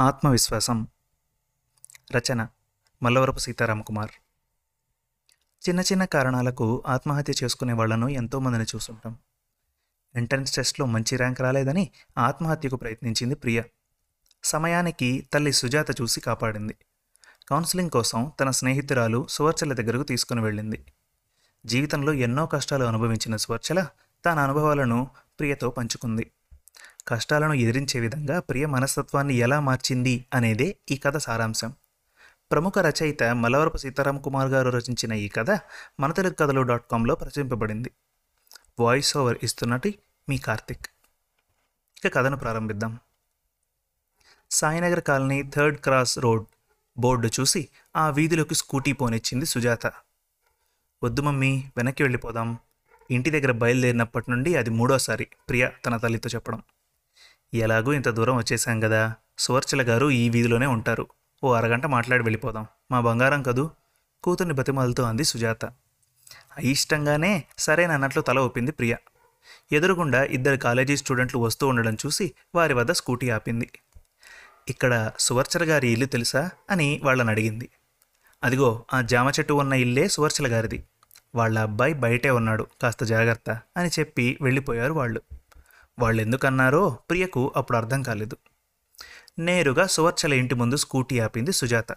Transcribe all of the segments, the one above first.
ఆత్మవిశ్వాసం. రచన మల్లవరపు సీతారామకుమార్. చిన్న చిన్న కారణాలకు ఆత్మహత్య చేసుకునే వాళ్ళను ఎంతోమందిని చూస్తుంటాం. ఎంట్రన్స్ టెస్ట్లో మంచి ర్యాంక్ రాలేదని ఆత్మహత్యకు ప్రయత్నించింది ప్రియ. సమయానికి తల్లి సుజాత చూసి కాపాడింది. కౌన్సిలింగ్ కోసం తన స్నేహితురాలు సువర్చల దగ్గరకు తీసుకుని వెళ్ళింది. జీవితంలో ఎన్నో కష్టాలు అనుభవించిన సువర్చల తన అనుభవాలను ప్రియతో పంచుకుంది. కష్టాలను ఎదిరించే విధంగా ప్రియ మనస్తత్వాన్ని ఎలా మార్చింది అనేదే ఈ కథ సారాంశం. ప్రముఖ రచయిత మలవరపు సీతారాం కుమార్ గారు రచించిన ఈ కథ మన తెలుగు కథలు డాట్ కామ్లో ప్రచురింపబడింది. వాయిస్ ఓవర్ ఇస్తున్నటి మీ కార్తిక్. ఇక కథను ప్రారంభిద్దాం. Sainagar colony third cross road board చూసి ఆ వీధిలోకి స్కూటీ పోనిచ్చింది సుజాత. వద్దు మమ్మీ వెనక్కి వెళ్ళిపోదాం. ఇంటి దగ్గర బయలుదేరినప్పటి నుండి అది మూడోసారి. ప్రియ తన తల్లితో చెప్పడం. ఎలాగూ ఇంత దూరం వచ్చేసాం కదా సువర్చల గారు ఈ వీధిలోనే ఉంటారు. ఓ అరగంట మాట్లాడి వెళ్ళిపోదాం. మా బంగారం కదూ? కూతుర్ని బతిమాలతో అంది సుజాత. అయిష్టంగానే సరేనన్నట్లు తల ఒప్పింది ప్రియ. ఎదురుగుండా ఇద్దరు కాలేజీ స్టూడెంట్లు వస్తూ ఉండడం చూసి వారి వద్ద స్కూటీ ఆపింది. ఇక్కడ సువర్చల గారి ఇల్లు తెలుసా? అని వాళ్ళని అడిగింది. అదిగో ఆ జామ చెట్టు ఉన్న ఇల్లే సువర్చల గారిది. వాళ్ళ అబ్బాయి బయటే ఉన్నాడు. కాస్త జాగ్రత్త అని చెప్పి వెళ్ళిపోయారు వాళ్ళు. వాళ్ళు ఎందుకన్నారో ప్రియకు అప్పుడు అర్థం కాలేదు. నేరుగా సువర్చల ఇంటి ముందు స్కూటీ ఆపింది సుజాత.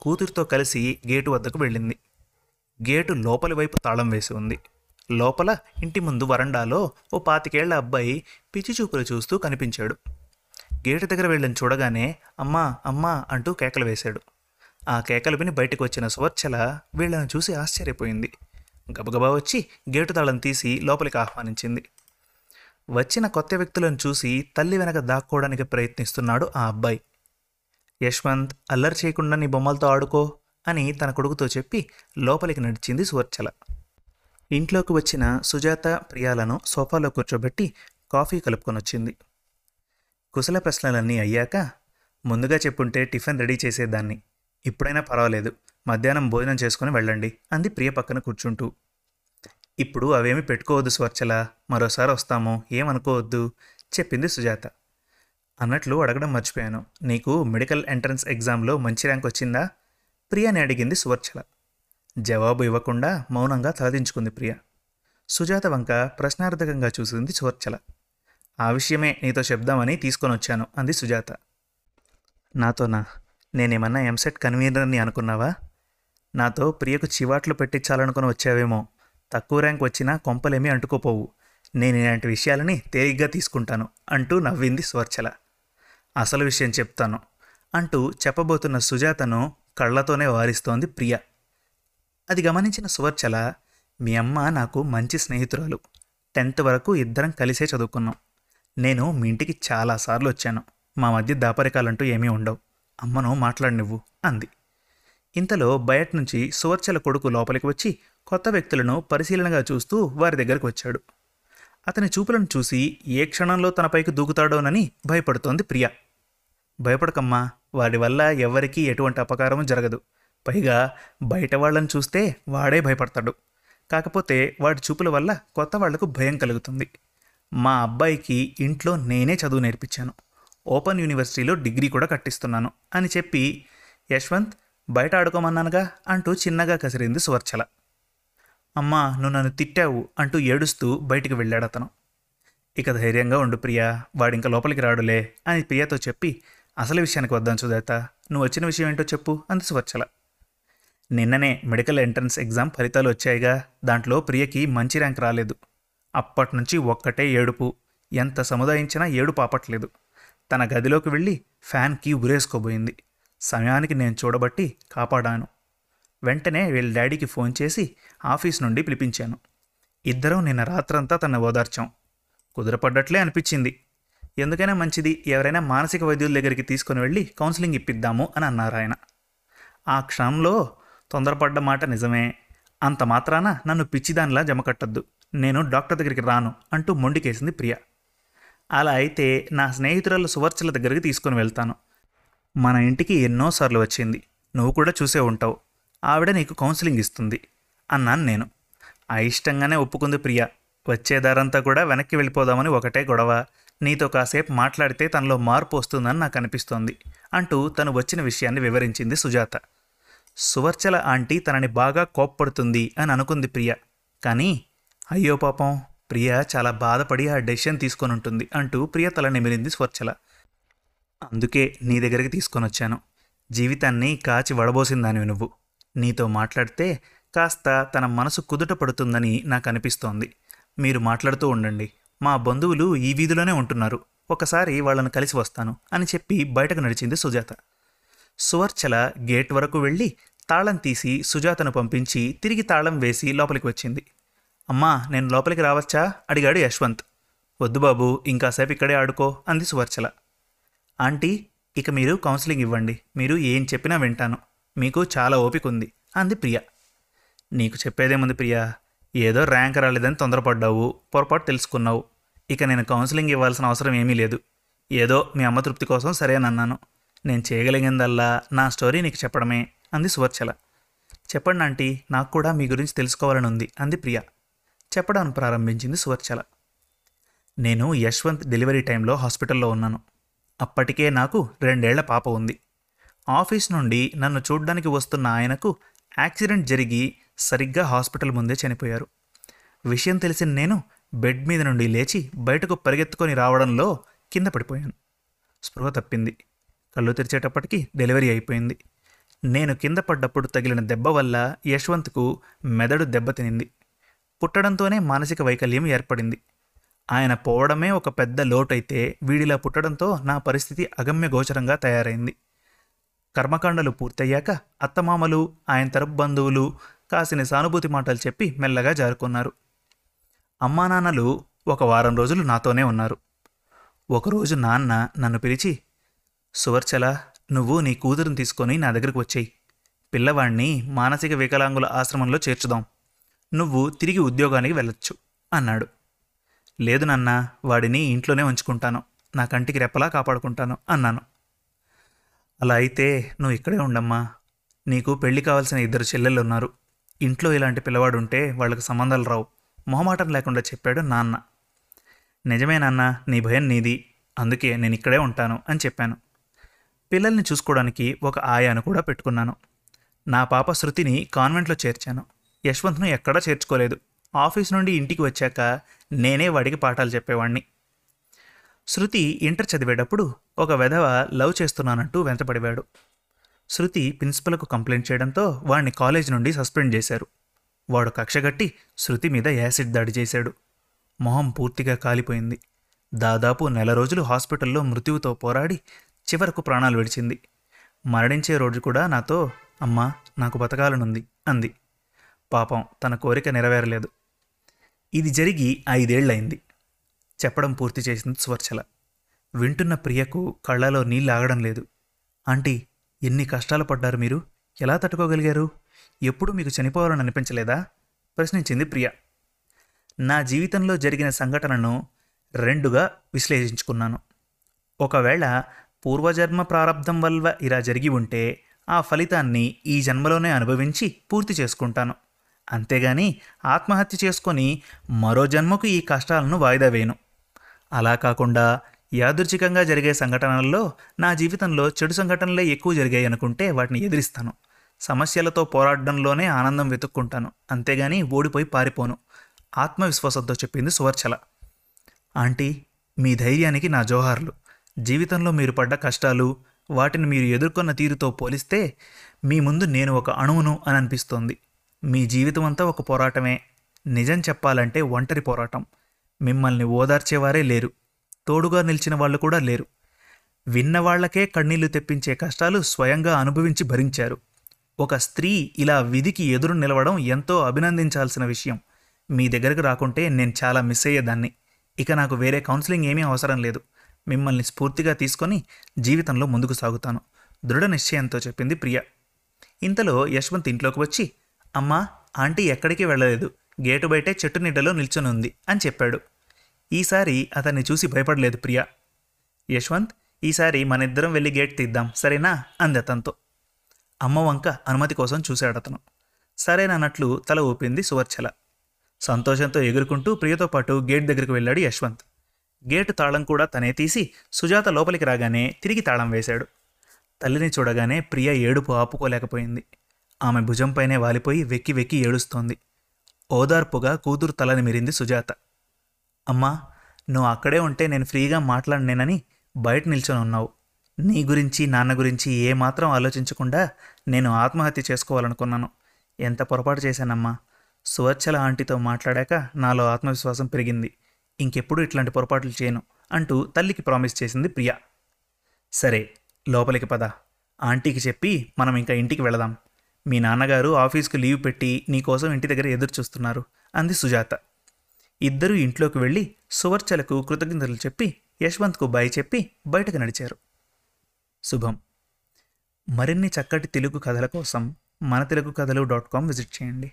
కూతురితో కలిసి గేటు వద్దకు వెళ్ళింది. గేటు లోపలి వైపు తాళం వేసి ఉంది. లోపల ఇంటి ముందు వరండాలో ఓ పాతికేళ్ళ అబ్బాయి పిచ్చి చూపులు చూస్తూ కనిపించాడు. గేటు దగ్గర వెళ్ళని చూడగానే అమ్మా అమ్మా అంటూ కేకలు వేశాడు. ఆ కేకలు విని బయటకు వచ్చిన సువర్చల వీళ్ళని చూసి ఆశ్చర్యపోయింది. గబగబా వచ్చి గేటు తాళం తీసి లోపలికి ఆహ్వానించింది. వచ్చిన కొత్త వ్యక్తులను చూసి తల్లి వెనక దాక్కోవడానికి ప్రయత్నిస్తున్నాడు ఆ అబ్బాయి. యశ్వంత్ అల్లరి చేయకుండా నీ బొమ్మలతో ఆడుకో అని తన కొడుకుతో చెప్పి లోపలికి నడిచింది సువర్చల. ఇంట్లోకి వచ్చిన సుజాత ప్రియాలను సోఫాలో కూర్చోబెట్టి కాఫీ కలుపుకొని వచ్చింది కుశల ప్రశ్నలన్నీ అయ్యాక ముందుగా చెప్పుంటే టిఫిన్ రెడీ చేసేదాన్ని. ఇప్పుడైనా పర్వాలేదు. మధ్యాహ్నం భోజనం చేసుకుని వెళ్ళండి అంది ప్రియ పక్కన కూర్చుంటూ. ఇప్పుడు అవేమి పెట్టుకోవద్దు స్వర్చల? మరోసారి వస్తాము. ఏమనుకోవద్దు? చెప్పింది సుజాత. అన్నట్లు అడగడం మర్చిపోయాను. నీకు మెడికల్ ఎంట్రన్స్ ఎగ్జామ్లో మంచి ర్యాంక్ వచ్చిందా? ప్రియని అడిగింది సువర్చల. జవాబు ఇవ్వకుండా మౌనంగా తలదించుకుంది ప్రియ. సుజాత వంక ప్రశ్నార్థకంగా చూసింది సువర్చల. ఆ విషయమే నీతో చెప్దామని తీసుకొని వచ్చాను అంది సుజాత. నాతోనా? నేనేమన్నా ఎంసెట్ కన్వీనర్ని అనుకున్నావా? నాతో ప్రియకు చివాట్లు పెట్టించాలనుకుని వచ్చావేమో. తక్కువ ర్యాంక్ వచ్చినా కొంపలేమీ అంటుకోపోవు. నేను ఇలాంటి విషయాలని తేలిగ్గా తీసుకుంటాను అంటూ నవ్వింది స్వర్చల. అసలు విషయం చెప్తాను అంటూ చెప్పబోతున్న సుజాతను కళ్ళతోనే వారిస్తోంది ప్రియ. అది గమనించిన సువర్చల మీ అమ్మ నాకు మంచి స్నేహితురాలు. టెన్త్ వరకు ఇద్దరం కలిసే చదువుకున్నాం. నేను మీ ఇంటికి చాలాసార్లు వచ్చాను. మా మధ్య దాపరికాలంటూ ఏమీ ఉండవు. అమ్మను మాట్లాడినివ్వు అంది. ఇంతలో బయట నుంచి సువర్చల కొడుకు లోపలికి వచ్చి కొత్త వ్యక్తులను పరిశీలనగా చూస్తూ వారి దగ్గరకు వచ్చాడు. అతని చూపులను చూసి ఏ క్షణంలో తనపైకి దూకుతాడోనని భయపడుతోంది ప్రియ. భయపడకమ్మా వాడి వల్ల ఎవ్వరికీ ఎటువంటి అపకారం జరగదు. పైగా బయట వాళ్ళని చూస్తే వాడే భయపడతాడు. కాకపోతే వాడి చూపుల వల్ల కొత్త వాళ్ళకు భయం కలుగుతుంది. మా అబ్బాయికి ఇంట్లో నేనే చదువు నేర్పించాను. ఓపెన్ యూనివర్సిటీలో డిగ్రీ కూడా కట్టిస్తున్నాను అని చెప్పి యశ్వంత్ బయట ఆడుకోమన్నానుగా అంటూ చిన్నగా కసిరింది సువర్చల. అమ్మా నువ్వు నన్ను తిట్టావు అంటూ ఏడుస్తూ బయటికి వెళ్ళాడు అతను ఇక ధైర్యంగా ఉండు ప్రియా వాడింక లోపలికి రాడులే అని ప్రియతో చెప్పి అసలు విషయానికి వద్దాం సుజాత నువ్వు వచ్చిన విషయం ఏంటో చెప్పు అంది సువర్చల నిన్ననే మెడికల్ ఎంట్రన్స్ ఎగ్జామ్ ఫలితాలు వచ్చాయిగా దాంట్లో ప్రియకి మంచి ర్యాంక్ రాలేదు. అప్పటి నుంచి ఒక్కటే ఏడుపు ఎంత సముదాయించినా ఏడుపు ఆపట్లేదు. తన గదిలోకి వెళ్ళి ఫ్యాన్కి ఉరేసుకోబోయింది. సమయానికి నేను చూడబట్టి కాపాడాను. వెంటనే వీళ్ళ డాడీకి ఫోన్ చేసి ఆఫీస్ నుండి పిలిపించాను. ఇద్దరం నిన్న రాత్రంతా తన ఓదార్చాం. కుదరపడ్డట్లే అనిపించింది. ఎందుకైనా మంచిది ఎవరైనా మానసిక వైద్యుల దగ్గరికి తీసుకుని వెళ్ళి కౌన్సిలింగ్ ఇప్పిద్దాము అని అన్నారు ఆయన. ఆ క్షణంలో తొందరపడ్డ మాట నిజమే. అంత మాత్రాన నన్ను పిచ్చిదానిలా జమకట్టద్దు నేను డాక్టర్ దగ్గరికి రాను అంటూ మొండికేసింది ప్రియ. అలా అయితే నా స్నేహితురాలు సువర్చల దగ్గరికి తీసుకుని వెళ్తాను. మన ఇంటికి ఎన్నోసార్లు వచ్చింది. నువ్వు కూడా చూసే ఉంటావు. ఆవిడ నీకు కౌన్సిలింగ్ ఇస్తుంది అన్నాను నేను. అయిష్టంగానే ఒప్పుకుంది ప్రియ. వచ్చేదారంతా కూడా వెనక్కి వెళ్ళిపోదామని ఒకటే గొడవ. నీతో కాసేపు మాట్లాడితే తనలో మార్పు వస్తుందని నాకు అనిపిస్తోంది అంటూ తను వచ్చిన విషయాన్ని వివరించింది సుజాత. సువర్చల ఆంటీ తనని బాగా కోప్పడుతుంది అని అనుకుంది ప్రియ. కానీ అయ్యో పాపం ప్రియ చాలా బాధపడి ఆ డెసిషన్ తీసుకొని ఉంటుంది అంటూ ప్రియ తల నిమిరింది స్వర్చల. అందుకే నీ దగ్గరికి తీసుకొని వచ్చాను. జీవితాన్ని కాచి వడబోసిందానివి నువ్వు. నీతో మాట్లాడితే కాస్త తన మనసు కుదుట పడుతుందని నాకు అనిపిస్తోంది మీరు మాట్లాడుతూ ఉండండి. మా బంధువులు ఈ వీధిలోనే ఉంటున్నారు. ఒకసారి వాళ్ళను కలిసి వస్తాను అని చెప్పి బయటకు నడిచింది సుజాత. సువర్చల గేట్ వరకు వెళ్ళి తాళం తీసి సుజాతను పంపించి తిరిగి తాళం వేసి లోపలికి వచ్చింది. అమ్మా నేను లోపలికి రావచ్చా? అడిగాడు యశ్వంత్. వద్దు బాబు ఇంకాసేపు ఇక్కడే ఆడుకో అంది సువర్చల. ఆంటీ ఇక మీరు కౌన్సిలింగ్ ఇవ్వండి. మీరు ఏం చెప్పినా వింటాను. మీకు చాలా ఓపిక ఉంది అంది ప్రియ. నీకు చెప్పేదేముంది ప్రియా ఏదో ర్యాంక్ రాలేదని తొందరపడ్డావు పొరపాటు తెలుసుకున్నావు. ఇక నేను కౌన్సిలింగ్ ఇవ్వాల్సిన అవసరం ఏమీ లేదు. ఏదో మీ అమ్మ తృప్తి కోసం సరేనన్నాను నేను చేయగలిగిందల్లా నా స్టోరీ నీకు చెప్పడమే అంది సువర్చల. చెప్పండి ఆంటీ నాకు కూడా మీ గురించి తెలుసుకోవాలని ఉంది అంది ప్రియ. చెప్పడానికి ప్రారంభించింది సువర్చల. నేను యశ్వంత్ డెలివరీ టైంలో హాస్పిటల్లో ఉన్నాను. అప్పటికే నాకు రెండేళ్ళ పాప ఉంది. ఆఫీస్ నుండి నన్ను చూడ్డానికి వస్తున్న ఆయనకు యాక్సిడెంట్ జరిగి సరిగ్గా హాస్పిటల్ ముందే చనిపోయారు. విషయం తెలిసిన నేను బెడ్ మీద నుండి లేచి బయటకు పరిగెత్తుకొని రావడంలో కింద పడిపోయాను. స్పృహ తప్పింది. కళ్ళు తెరిచేటప్పటికి డెలివరీ అయిపోయింది. నేను కింద పడ్డప్పుడు తగిలిన దెబ్బ వల్ల యశ్వంత్కు మెదడు దెబ్బతినింది పుట్టడంతోనే మానసిక వైకల్యం ఏర్పడింది. ఆయన పోవడమే ఒక పెద్ద లోటైతే వీడిలా పుట్టడంతో నా పరిస్థితి అగమ్య గోచరంగా తయారైంది. కర్మకాండలు పూర్తయ్యాక అత్తమామలు ఆయన తరపు బంధువులు కాసిన సానుభూతి మాటలు చెప్పి మెల్లగా జారుకున్నారు. అమ్మా నాన్నలు ఒక వారం రోజులు నాతోనే ఉన్నారు. ఒకరోజు నాన్న నన్ను పిలిచి సువర్చల నువ్వు నీ కూతురుని తీసుకొని నా దగ్గరికి వచ్చేయి. పిల్లవాణ్ణి మానసిక వికలాంగుల ఆశ్రమంలో చేర్చుదాం. నువ్వు తిరిగి ఉద్యోగానికి వెళ్ళొచ్చు అన్నాడు. లేదు నాన్న వాడిని ఇంట్లోనే ఉంచుకుంటాను. నా కంటికి రెప్పలా కాపాడుకుంటాను అన్నాను. అలా అయితే నువ్వు ఇక్కడే ఉండమ్మా. నీకు పెళ్ళి కావాల్సిన ఇద్దరు చెల్లెళ్ళు ఉన్నారు. ఇంట్లో ఇలాంటి పిల్లవాడు ఉంటే వాళ్ళకి సంబంధాలు రావు. మొహమాటం లేకుండా చెప్పాడు నాన్న. నిజమే నాన్న నీ భయం నీది. అందుకే నేను ఇక్కడే ఉంటాను అని చెప్పాను. పిల్లల్ని చూసుకోవడానికి ఒక ఆయాను కూడా పెట్టుకున్నాను. నా పాప శృతిని కాన్వెంట్లో చేర్చాను. యశ్వంత్ను ఎక్కడా చేర్చుకోలేదు. ఆఫీస్ నుండి ఇంటికి వచ్చాక నేనే వాడికి పాఠాలు చెప్పేవాణ్ణి. శృతి ఇంటర్ చదివేటప్పుడు ఒక వెధవ లవ్ చేస్తున్నానంటూ వెంటపడివాడు. శృతి ప్రిన్సిపల్కు కంప్లైంట్ చేయడంతో వాడిని కాలేజ్ నుండి సస్పెండ్ చేశారు. వాడు కక్షగట్టి శృతి మీద యాసిడ్ దాడి చేశాడు. మొహం పూర్తిగా కాలిపోయింది. దాదాపు నెల రోజులు హాస్పిటల్లో మృత్యువుతో పోరాడి చివరకు ప్రాణాలు విడిచింది. మరణించే రోజు కూడా నాతో అమ్మా నాకు బతకాలనుంది అంది. పాపం తన కోరిక నెరవేరలేదు. ఇది జరిగి ఐదేళ్ళయింది చెప్పడం పూర్తి చేసింది స్వర్చల. వింటున్న ప్రియకు కళ్ళలో నీళ్ళు ఆగడం లేదు. ఆంటీ ఎన్ని కష్టాలు పడ్డారు మీరు? ఎలా తట్టుకోగలిగారు? ఎప్పుడు మీకు చనిపోవాలని అనిపించలేదా? ప్రశ్నించింది ప్రియ. నా జీవితంలో జరిగిన సంఘటనను రెండుగా విశ్లేషించుకున్నాను. ఒకవేళ పూర్వజన్మ ప్రారంధం వల్ల ఇలా జరిగి ఉంటే ఆ ఫలితాన్ని ఈ జన్మలోనే అనుభవించి పూర్తి చేసుకుంటాను. అంతేగాని ఆత్మహత్య చేసుకొని మరో జన్మకు ఈ కష్టాలను వాయిదా వేయను. అలా కాకుండా యాదృచ్ఛికంగా జరిగే సంఘటనల్లో నా జీవితంలో చెడు సంఘటనలే ఎక్కువ జరిగాయి అనుకుంటే వాటిని ఎదిరిస్తాను. సమస్యలతో పోరాడడంలోనే ఆనందం వెతుక్కుంటాను. అంతేగాని ఓడిపోయి పారిపోను. ఆత్మవిశ్వాసంతో చెప్పింది సువర్చల. ఆంటీ మీ ధైర్యానికి నా జోహార్లు. జీవితంలో మీరు పడ్డ కష్టాలు వాటిని మీరు ఎదుర్కొన్న తీరుతో పోలిస్తే మీ ముందు నేను ఒక అణువును అని అనిపిస్తోంది. మీ జీవితం అంతా ఒక పోరాటమే. నిజం చెప్పాలంటే ఒంటరి పోరాటం. మిమ్మల్ని ఓదార్చేవారే లేరు. తోడుగా నిలిచిన వాళ్ళు కూడా లేరు. విన్నవాళ్ళకే కన్నీళ్ళు తెప్పించే కష్టాలు స్వయంగా అనుభవించి భరించారు. ఒక స్త్రీ ఇలా విధికి ఎదురు నిలవడం ఎంతో అభినందించాల్సిన విషయం. మీ దగ్గరకు రాకుంటే నేను చాలా మిస్ అయ్యేదాన్ని. ఇక నాకు వేరే కౌన్సిలింగ్ ఏమీ అవసరం లేదు. మిమ్మల్ని స్ఫూర్తిగా తీసుకొని జీవితంలో ముందుకు సాగుతాను. దృఢ నిశ్చయంతో చెప్పింది ప్రియ. ఇంతలో యశ్వంత్ ఇంట్లోకి వచ్చి అమ్మా ఆంటీ ఎక్కడికి వెళ్ళలేదు. గేటు బయటే చెట్టు నీడలో నిల్చొని ఉంది అని చెప్పాడు. ఈసారి అతన్ని చూసి భయపడలేదు ప్రియ. యశ్వంత్ ఈసారి మన ఇద్దరం వెళ్ళి గేట్ తీద్దాం సరేనా? అంది అతనితో. అమ్మ వంక అనుమతి కోసం చూశాడు అతను సరేనన్నట్లు తల ఊపింది సువర్చల. సంతోషంతో ఎగురుకుంటూ ప్రియతో పాటు గేట్ దగ్గరికి వెళ్ళాడు యశ్వంత్. గేటు తాళం కూడా తనే తీసి సుజాత లోపలికి రాగానే తిరిగి తాళం వేశాడు. తల్లిని చూడగానే ప్రియ ఏడుపు ఆపుకోలేకపోయింది. ఆమె భుజంపైనే వాలిపోయి వెక్కి వెక్కి ఏడుస్తోంది. ఓదార్పుగా కూతురు తలని మిరింది సుజాత. అమ్మా నువ్వు అక్కడే ఉంటే నేను ఫ్రీగా మాట్లాడినేనని బయట నిల్చొని ఉన్నావు. నీ గురించి నాన్న గురించి ఏమాత్రం ఆలోచించకుండా నేను ఆత్మహత్య చేసుకోవాలనుకున్నాను. ఎంత పొరపాటు చేశానమ్మా. సువచ్చల ఆంటీతో మాట్లాడాక నాలో ఆత్మవిశ్వాసం పెరిగింది. ఇంకెప్పుడు ఇట్లాంటి పొరపాట్లు చేయను అంటూ తల్లికి ప్రామిస్ చేసింది ప్రియా. సరే లోపలికి పద. ఆంటీకి చెప్పి మనం ఇంకా ఇంటికి వెళదాం. మీ నాన్నగారు ఆఫీస్కి లీవ్ పెట్టి నీకోసం ఇంటి దగ్గర ఎదురు చూస్తున్నారు అంది సుజాత. ఇద్దరూ ఇంట్లోకి వెళ్ళి సువర్చలకు కృతజ్ఞతలు చెప్పి యశ్వంత్కు బాయ్ చెప్పి బయటకు నడిచారు. శుభం. మరిన్ని చక్కటి తెలుగు కథల కోసం మన తెలుగు కథలు డాట్ కామ్ విజిట్ చేయండి.